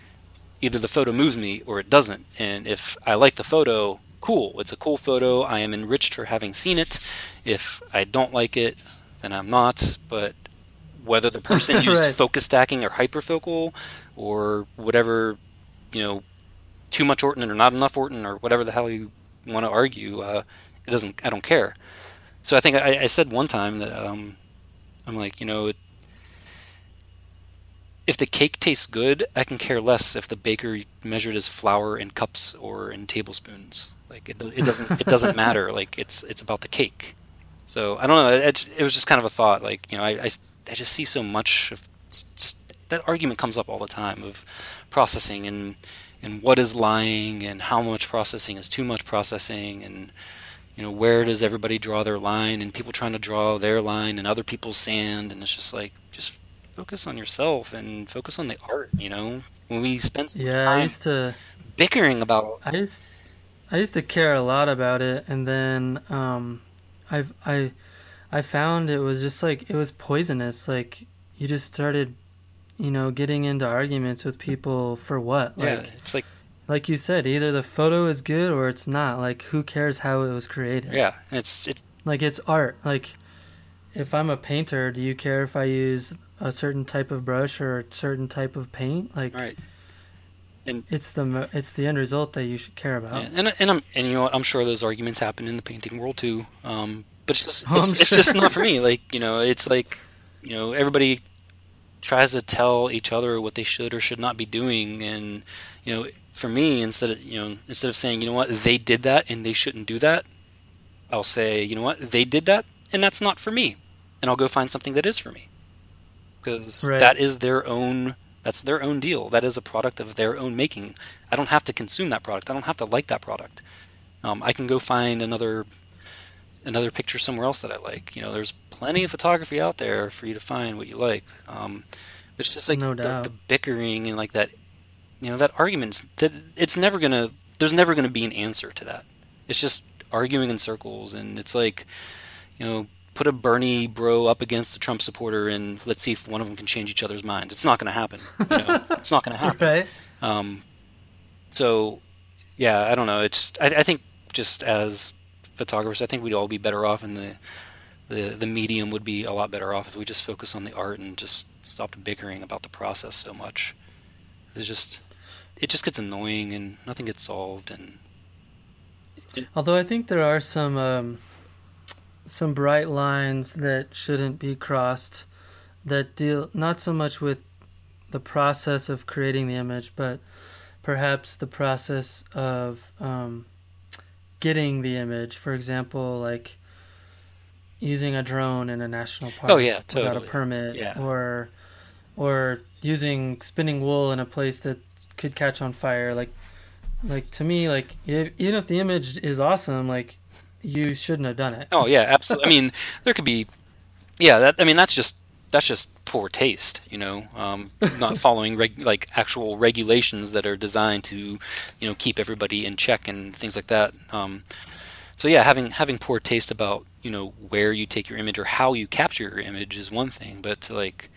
either the photo moves me or it doesn't. And if I like the photo, cool. It's a cool photo. I am enriched for having seen it. If I don't like it, then I'm not. But whether the person (laughs) used right. focus stacking or hyperfocal or whatever, you know, too much Orton or not enough Orton or whatever the hell you want to argue, uh, it doesn't. I don't care. So I think I, I said one time that um, I'm like, you know, it, if the cake tastes good, I can care less if the baker measured his flour in cups or in tablespoons. Like it, it doesn't it doesn't (laughs) matter. Like it's it's about the cake. So I don't know. It, it was just kind of a thought. Like you know, I, I, I just see so much of just that argument comes up all the time of processing and and what is lying and how much processing is too much processing and you know where does everybody draw their line and people trying to draw their line and other people's sand. And it's just like just focus on yourself and focus on the art you know? When we spend yeah i used to bickering about i used i used to care a lot about it. And then um i've i i found it was just like it was poisonous like you just started you know, getting into arguments with people for what? Like, yeah, it's like like you said, either the photo is good or it's not. Like, who cares how it was created? Yeah, it's it's like it's art. Like, if I'm a painter, do you care if I use a certain type of brush or a certain type of paint? Like, right. And it's the it's the end result that you should care about. Yeah, and and I'm and you know what? I'm sure those arguments happen in the painting world too. Um, but it's just (laughs) oh, it's, it's just not for me. Like you know, it's like you know everybody tries to tell each other what they should or should not be doing. And you know for me instead of you know instead of saying you know what? They did that and they shouldn't do that i'll say you know what? They did that and that's not for me. And i'll go find something that is for me. Because right. that is their own that's their own deal. That is a product of their own making. I don't have to consume that product. I don't have to like that product. Um, i can go find another another picture somewhere else that i like you know there's plenty of photography out there for you to find what you like. Um, but it's just like no the, the, bickering and like that, you know, that argument. That it's never gonna. There's never gonna be an answer to that. It's just arguing in circles, and it's like, you know, put a Bernie bro up against a Trump supporter, and let's see if one of them can change each other's minds. It's not gonna happen. You know? (laughs) it's not gonna happen. Right. Um, so, yeah, I don't know. It's I, I think just as photographers, I think we'd all be better off and the the the medium would be a lot better off if we just focus on the art and just stopped bickering about the process so much. It's just it just gets annoying and nothing gets solved and. Although I think there are some um, some bright lines that shouldn't be crossed, that deal not so much with the process of creating the image, but perhaps the process of um, getting the image. For example, like using a drone in a national park oh, yeah, totally. without a permit yeah. or or using spinning wool in a place that could catch on fire like like to me like if, even if the image is awesome like you shouldn't have done it oh yeah absolutely i mean there could be yeah that i mean that's just that's just poor taste, you know, um, not (laughs) following reg- like actual regulations that are designed to, you know, keep everybody in check and things like that. Um, so yeah, having having poor taste about you know where you take your image or how you capture your image is one thing, but to like,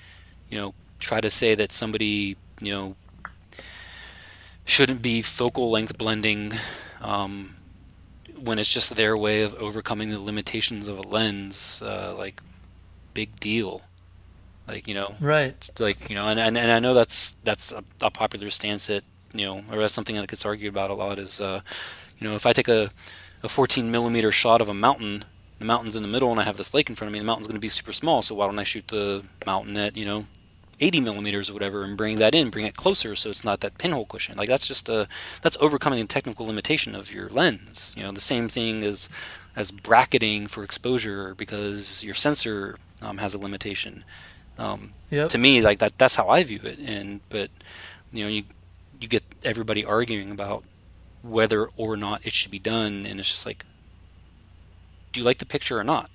you know, try to say that somebody you know shouldn't be focal length blending um, when it's just their way of overcoming the limitations of a lens, uh, like big deal like you know right. like you know and, and, and i know that's that's a, a popular stance that you know or that's something that gets argued about a lot is uh, you know if i take a, a 14 millimeter shot of a mountain the mountain's in the middle and i have this lake in front of me the mountain's going to be super small. So why don't i shoot the mountain at you know 80 millimeters or whatever and bring that in bring it closer so it's not that pinhole cushion? Like that's just a that's overcoming the technical limitation of your lens. You know the same thing as as bracketing for exposure because your sensor um, has a limitation um, yep. To me, like that, that's how I view it. And but you know, you you get everybody arguing about whether or not it should be done, and it's just like, do you like the picture or not?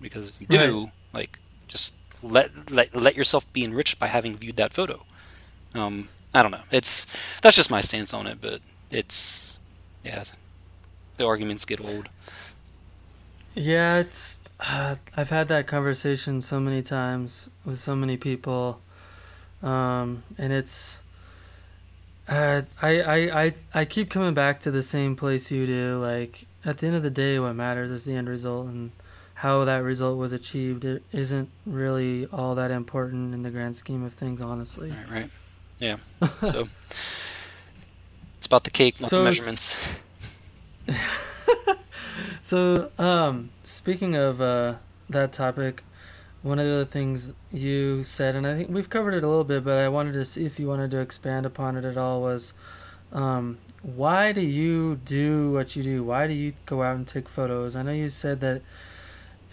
Because if you do, right. like, just let let let yourself be enriched by having viewed that photo. Um, I don't know. It's that's just my stance on it, but it's yeah, the arguments get old. Yeah, it's uh, (sighs) I've had that conversation so many times with so many people, um, and it's. Uh, I, I, I, I keep coming back to the same place you do. Like, at the end of the day, what matters is the end result, and how that result was achieved. It isn't really all that important in the grand scheme of things, honestly. Right, right. Yeah. (laughs) so, it's about the cake, not so the measurements. (laughs) so, um, speaking of uh, that topic, one of the things you said, and I think we've covered it a little bit, but I wanted to see if you wanted to expand upon it at all, was um, why do you do what you do? Why do you go out and take photos? I know you said that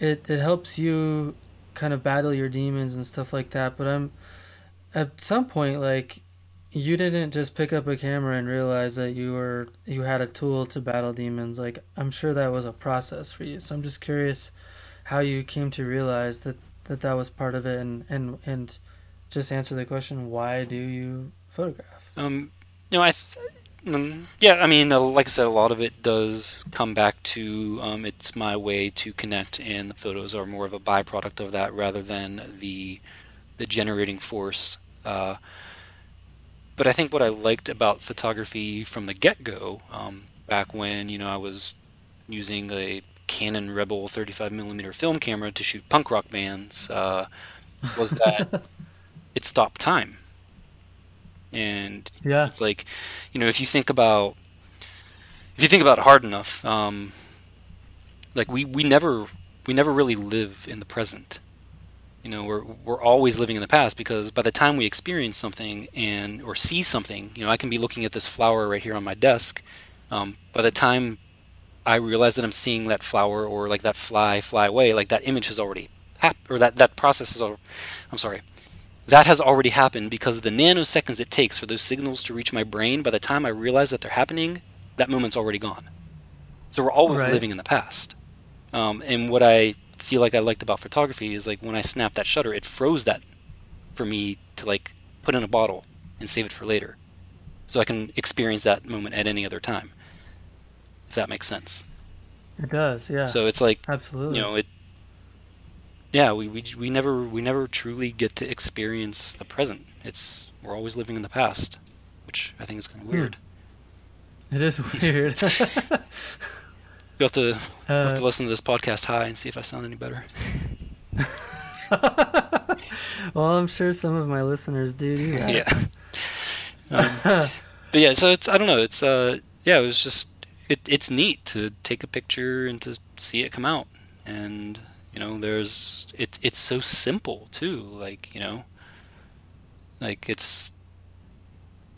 it, it helps you kind of battle your demons and stuff like that, but I'm at some point like you didn't just pick up a camera and realize that you were you had a tool to battle demons. Like i'm sure that was a process for you. So i'm just curious how you came to realize that that that was part of it and and and just answer the question why do you photograph? Um you know i th- um, yeah i mean uh, like i said a lot of it does come back to um, it's my way to connect and the photos are more of a byproduct of that rather than the the generating force. Uh, but I think what I liked about photography from the get go, um, back when you know I was using a Canon Rebel 35 millimeter film camera to shoot punk rock bands, uh, was that (laughs) it stopped time. And yeah, it's like, you know, if you think about if you think about it hard enough, um, like we, we never we never really live in the present you know we're we're always living in the past because by the time we experience something and or see something you know i can be looking at this flower right here on my desk. Um, by the time i realize that i'm seeing that flower or like that fly fly away like that image has already happened or that that process is already i'm sorry. That has already happened because of the nanoseconds it takes for those signals to reach my brain by the time i realize that they're happening that moment's already gone. So we're always right. living in the past. Um, and what i feel like I liked about photography is like when I snapped that shutter, it froze that for me to like put in a bottle and save it for later, so I can experience that moment at any other time. If that makes sense. It does, yeah. So it's like absolutely, you know, it. Yeah, we, we we never we never truly get to experience the present. It's we're always living in the past, which I think is kind of hmm. weird. It is (laughs) weird. (laughs) You have to, uh, have to listen to this podcast high and see if I sound any better. (laughs) well, I'm sure some of my listeners do do that. Yeah. Um, but yeah, so it's I don't know. It's uh yeah, it was just it it's neat to take a picture and to see it come out, and you know there's it it's so simple too. Like you know, like it's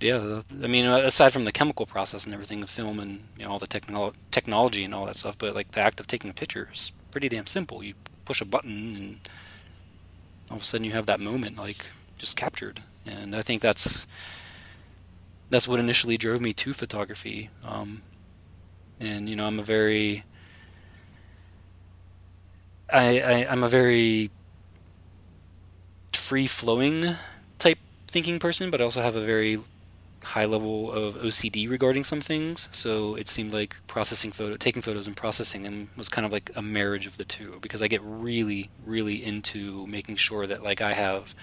yeah, I mean, aside from the chemical process and everything, the film and you know all the technolo- technology and all that stuff, but like the act of taking a picture is pretty damn simple. You push a button and all of a sudden you have that moment like just captured, and I think that's that's what initially drove me to photography. Um, and you know, I'm a very I, I I'm a very free flowing type thinking person, but I also have a very high level of OCD regarding some things. So it seemed like processing photo, taking photos and processing them was kind of like a marriage of the two because I get really, really into making sure that like I have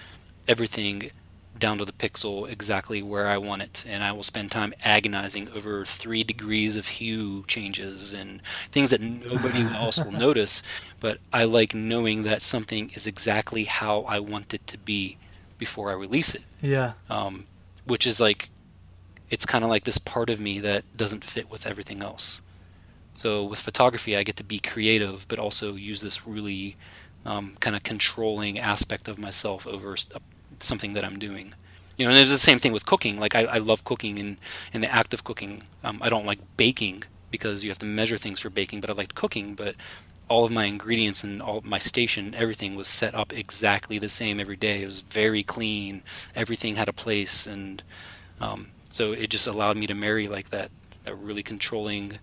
everything down to the pixel exactly where I want it. And I will spend time agonizing over three degrees of hue changes and things that nobody (laughs) else will notice. But I like knowing that something is exactly how I want it to be before I release it. Yeah. Um, which is like, it's kind of like this part of me that doesn't fit with everything else. So with photography, I get to be creative, but also use this really um, kind of controlling aspect of myself over something that I'm doing. You know, and it's the same thing with cooking. Like I, I love cooking and in the act of cooking. Um, I don't like baking because you have to measure things for baking, but I liked cooking. But all of my ingredients and all my station, everything was set up exactly the same every day. It was very clean. Everything had a place, and um, so it just allowed me to marry like that that really controlling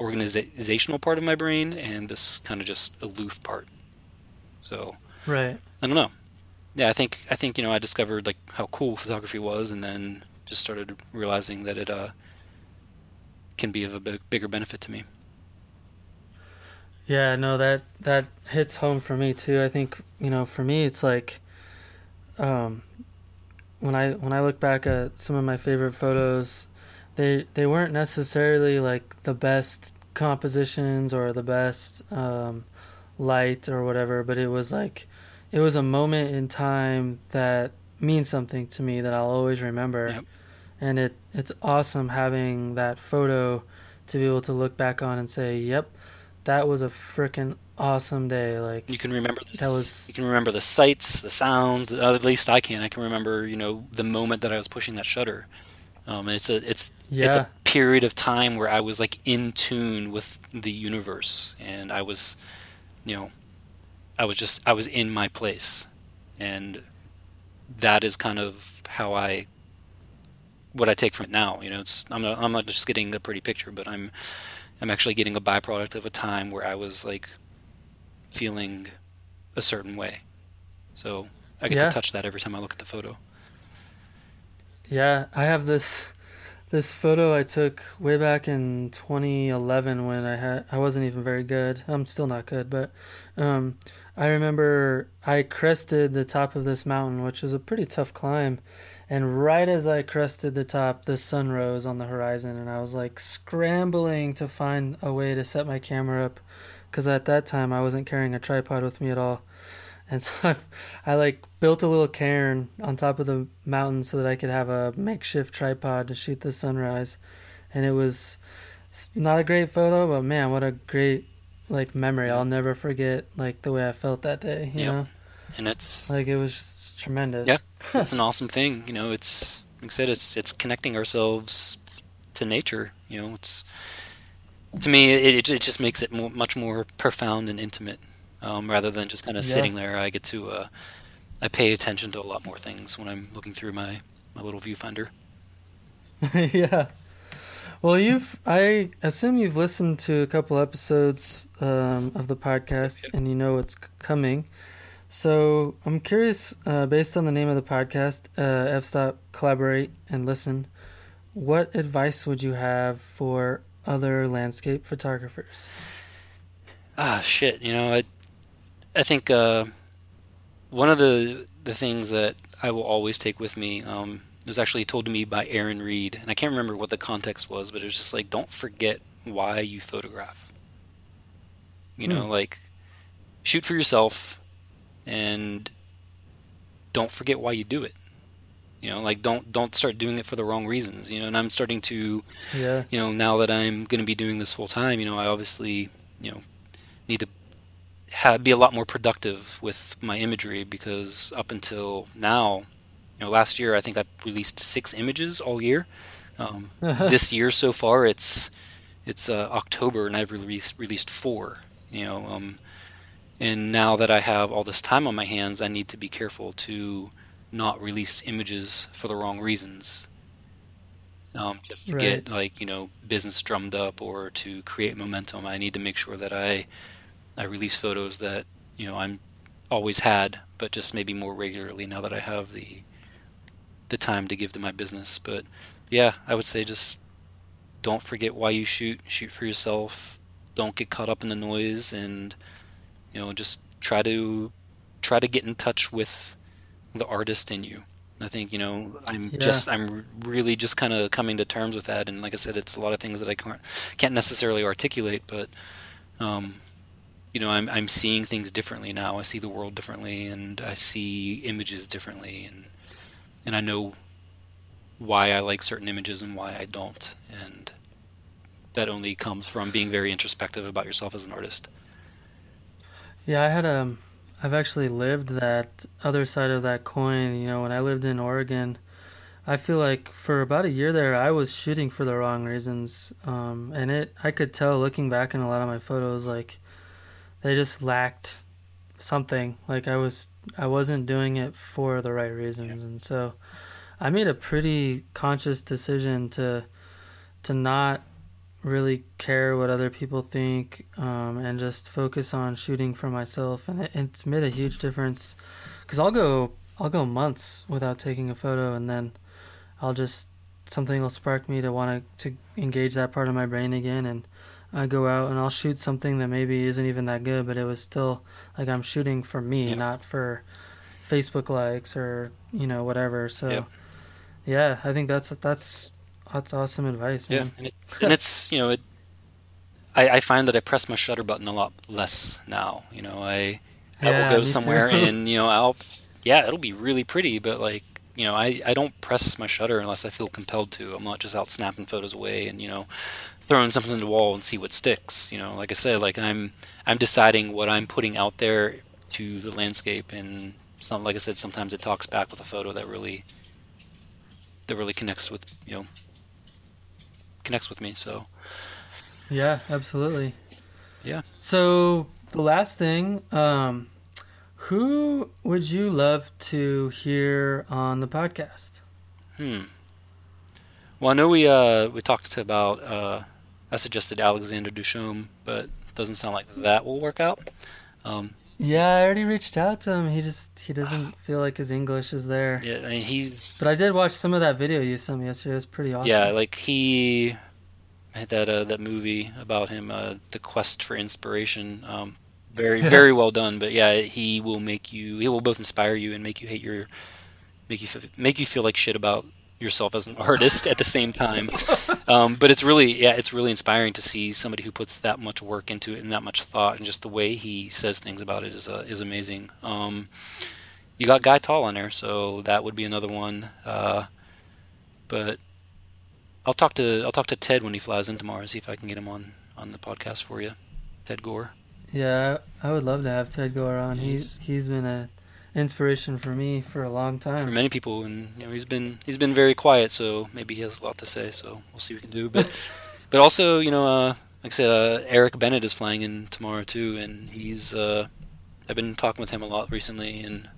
organizational part of my brain and this kind of just aloof part. So right. I don't know yeah, I think I think you know I discovered like how cool photography was, and then just started realizing that it uh, can be of a big, bigger benefit to me. Yeah, no, that that hits home for me too. I think you know, for me, it's like, um, when I when I look back at some of my favorite photos, they they weren't necessarily like the best compositions or the best um, light or whatever, but it was like it was a moment in time that means something to me that I'll always remember. Yep. And it it's awesome having that photo to be able to look back on and say, "Yep, that was a freaking awesome day." Like you can remember this, that was you can remember the sights, the sounds. At least I can. I can remember, you know, the moment that I was pushing that shutter. Um, and it's a it's yeah. it's a period of time where I was like in tune with the universe, and I was, you know, I was just I was in my place, and that is kind of how I what I take from it now. You know, it's I'm not, I'm not just getting a pretty picture, but I'm I'm actually getting a byproduct of a time where I was like feeling a certain way. So I get yeah. to touch that every time I look at the photo. Yeah, I have this this photo I took way back in 2011 when I had I wasn't even very good. I'm still not good, but um, I remember I crested the top of this mountain, which was a pretty tough climb. And right as I crested the top, the sun rose on the horizon, and I was like scrambling to find a way to set my camera up because at that time I wasn't carrying a tripod with me at all. And (laughs) so I, I like built a little cairn on top of the mountain so that I could have a makeshift tripod to shoot the sunrise. And it was not a great photo, but man, what a great like memory. I'll never forget like the way I felt that day. You yep. know, and it's like it was tremendous. Yeah, (laughs) it's an awesome thing. You know, it's like I said, it's it's connecting ourselves to nature. You know, it's to me it it just makes it more, much more profound and intimate, um, rather than just kind of yeah. sitting there. I get to uh, I pay attention to a lot more things when I'm looking through my my little viewfinder. (laughs) yeah. Well, you've I assume you've listened to a couple episodes um, of the podcast and you know what's coming. So I'm curious, uh, based on the name of the podcast, uh, f-stop collaborate and listen. What advice would you have for other landscape photographers? Ah, shit. You know, I, I think uh, one of the the things that I will always take with me. Um, was actually told to me by Aaron Reed, and I can't remember what the context was, but it was just like, don't forget why you photograph. You know, hmm. like shoot for yourself, and don't forget why you do it. You know, like don't don't start doing it for the wrong reasons. You know, and I'm starting to, yeah. You know, now that I'm going to be doing this full time, you know, I obviously, you know, need to have, be a lot more productive with my imagery because up until now, you know, last year I think I released six images all year. Um, (laughs) this year so far, it's it's uh, October and I've released released four. You know, um, and now that I have all this time on my hands, I need to be careful to not release images for the wrong reasons. Um, just to right. get like you know business drummed up or to create momentum, I need to make sure that I I release photos that you know I'm always had but just maybe more regularly now that I have the the time to give to my business. But yeah, I would say just don't forget why you shoot. Shoot for yourself. Don't get caught up in the noise, and you know, just try to try to get in touch with the artist in you. I think you know I'm Yeah. just I'm really just kind of coming to terms with that, and like I said, it's a lot of things that I can't can't necessarily articulate, but um, you know I'm I'm seeing things differently now. I see the world differently, and I see images differently, and and I know why I like certain images and why I don't, and that only comes from being very introspective about yourself as an artist. Yeah, I had um I've actually lived that other side of that coin, you know, when I lived in Oregon, I feel like for about a year there I was shooting for the wrong reasons. Um and it I could tell looking back in a lot of my photos like they just lacked something. Like I was I wasn't doing it for the right reasons. And so I made a pretty conscious decision to to not really care what other people think um, and just focus on shooting for myself and it, it's made a huge difference because i'll go i'll go months without taking a photo and then i'll just something will spark me to want to to engage that part of my brain again and i go out and i'll shoot something that maybe isn't even that good but it was still like i'm shooting for me Yeah. not for facebook likes or you know whatever so Yep. yeah i think that's that's that's awesome advice Yeah, man and, it, and it's you know it. I, I find that I press my shutter button a lot less now. You know, I I Yeah, will go somewhere (laughs) and you know I'll yeah it'll be really pretty, but like you know I I don't press my shutter unless I feel compelled to. I'm not just out snapping photos away and you know throwing something in the wall and see what sticks. You know, like I said, like I'm I'm deciding what I'm putting out there to the landscape, and some like I said, sometimes it talks back with a photo that really that really connects with you know connects with me. So Yeah, absolutely. Yeah. So the last thing, um, who would you love to hear on the podcast? Hmm. Well, I know we uh we talked about uh I suggested Alexander Deschaumes, but it doesn't sound like that will work out. Um, Yeah, I already reached out to him. He just he doesn't (sighs) feel like his English is there. yeah, I mean he's But I did watch some of that video you sent me yesterday. It was pretty awesome. yeah, like he had that uh, that movie about him, uh, the quest for inspiration. Um, very Yeah. (laughs) very well done. But yeah, he will make you. He will both inspire you and make you hate your make you make you feel like shit about yourself as an (laughs) artist at the same time. Um, but it's really yeah, it's really inspiring to see somebody who puts that much work into it and that much thought, and just the way he says things about it is uh, is amazing. Um, you got Guy Tal on there, so that would be another one. Uh, but I'll talk to I'll talk to Ted when he flies in tomorrow, and see if I can get him on on the podcast for you. Ted Gore. Yeah, I would love to have Ted Gore on. He's he's been a inspiration for me for a long time. for many people, and you know he's been he's been very quiet, so maybe he has a lot to say. So we'll see what we can do. But (laughs) but also, you know, uh, like I said, uh, Eric Bennett is flying in tomorrow too, and he's uh, I've been talking with him a lot recently, and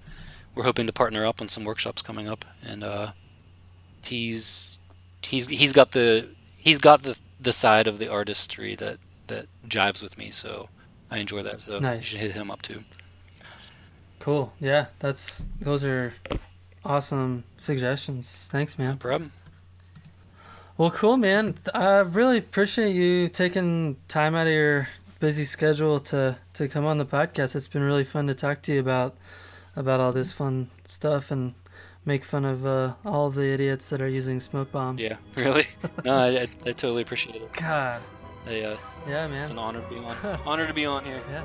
we're hoping to partner up on some workshops coming up. And uh, he's he's he's got the he's got the the side of the artistry that that jives with me, so I enjoy that. So Nice. you should hit him up too. Cool. Yeah, that's those are awesome suggestions. Thanks, No man. problem. Well, cool, man. I really appreciate you taking time out of your busy schedule to to come on the podcast. It's been really fun to talk to you about about all this fun stuff and make fun of uh, all of the idiots that are using smoke bombs. Yeah, (laughs) really? No, I, I, I totally appreciate it. God. I, uh, Yeah, man. It's an honor to be on. (laughs) honor to be on here. Yeah.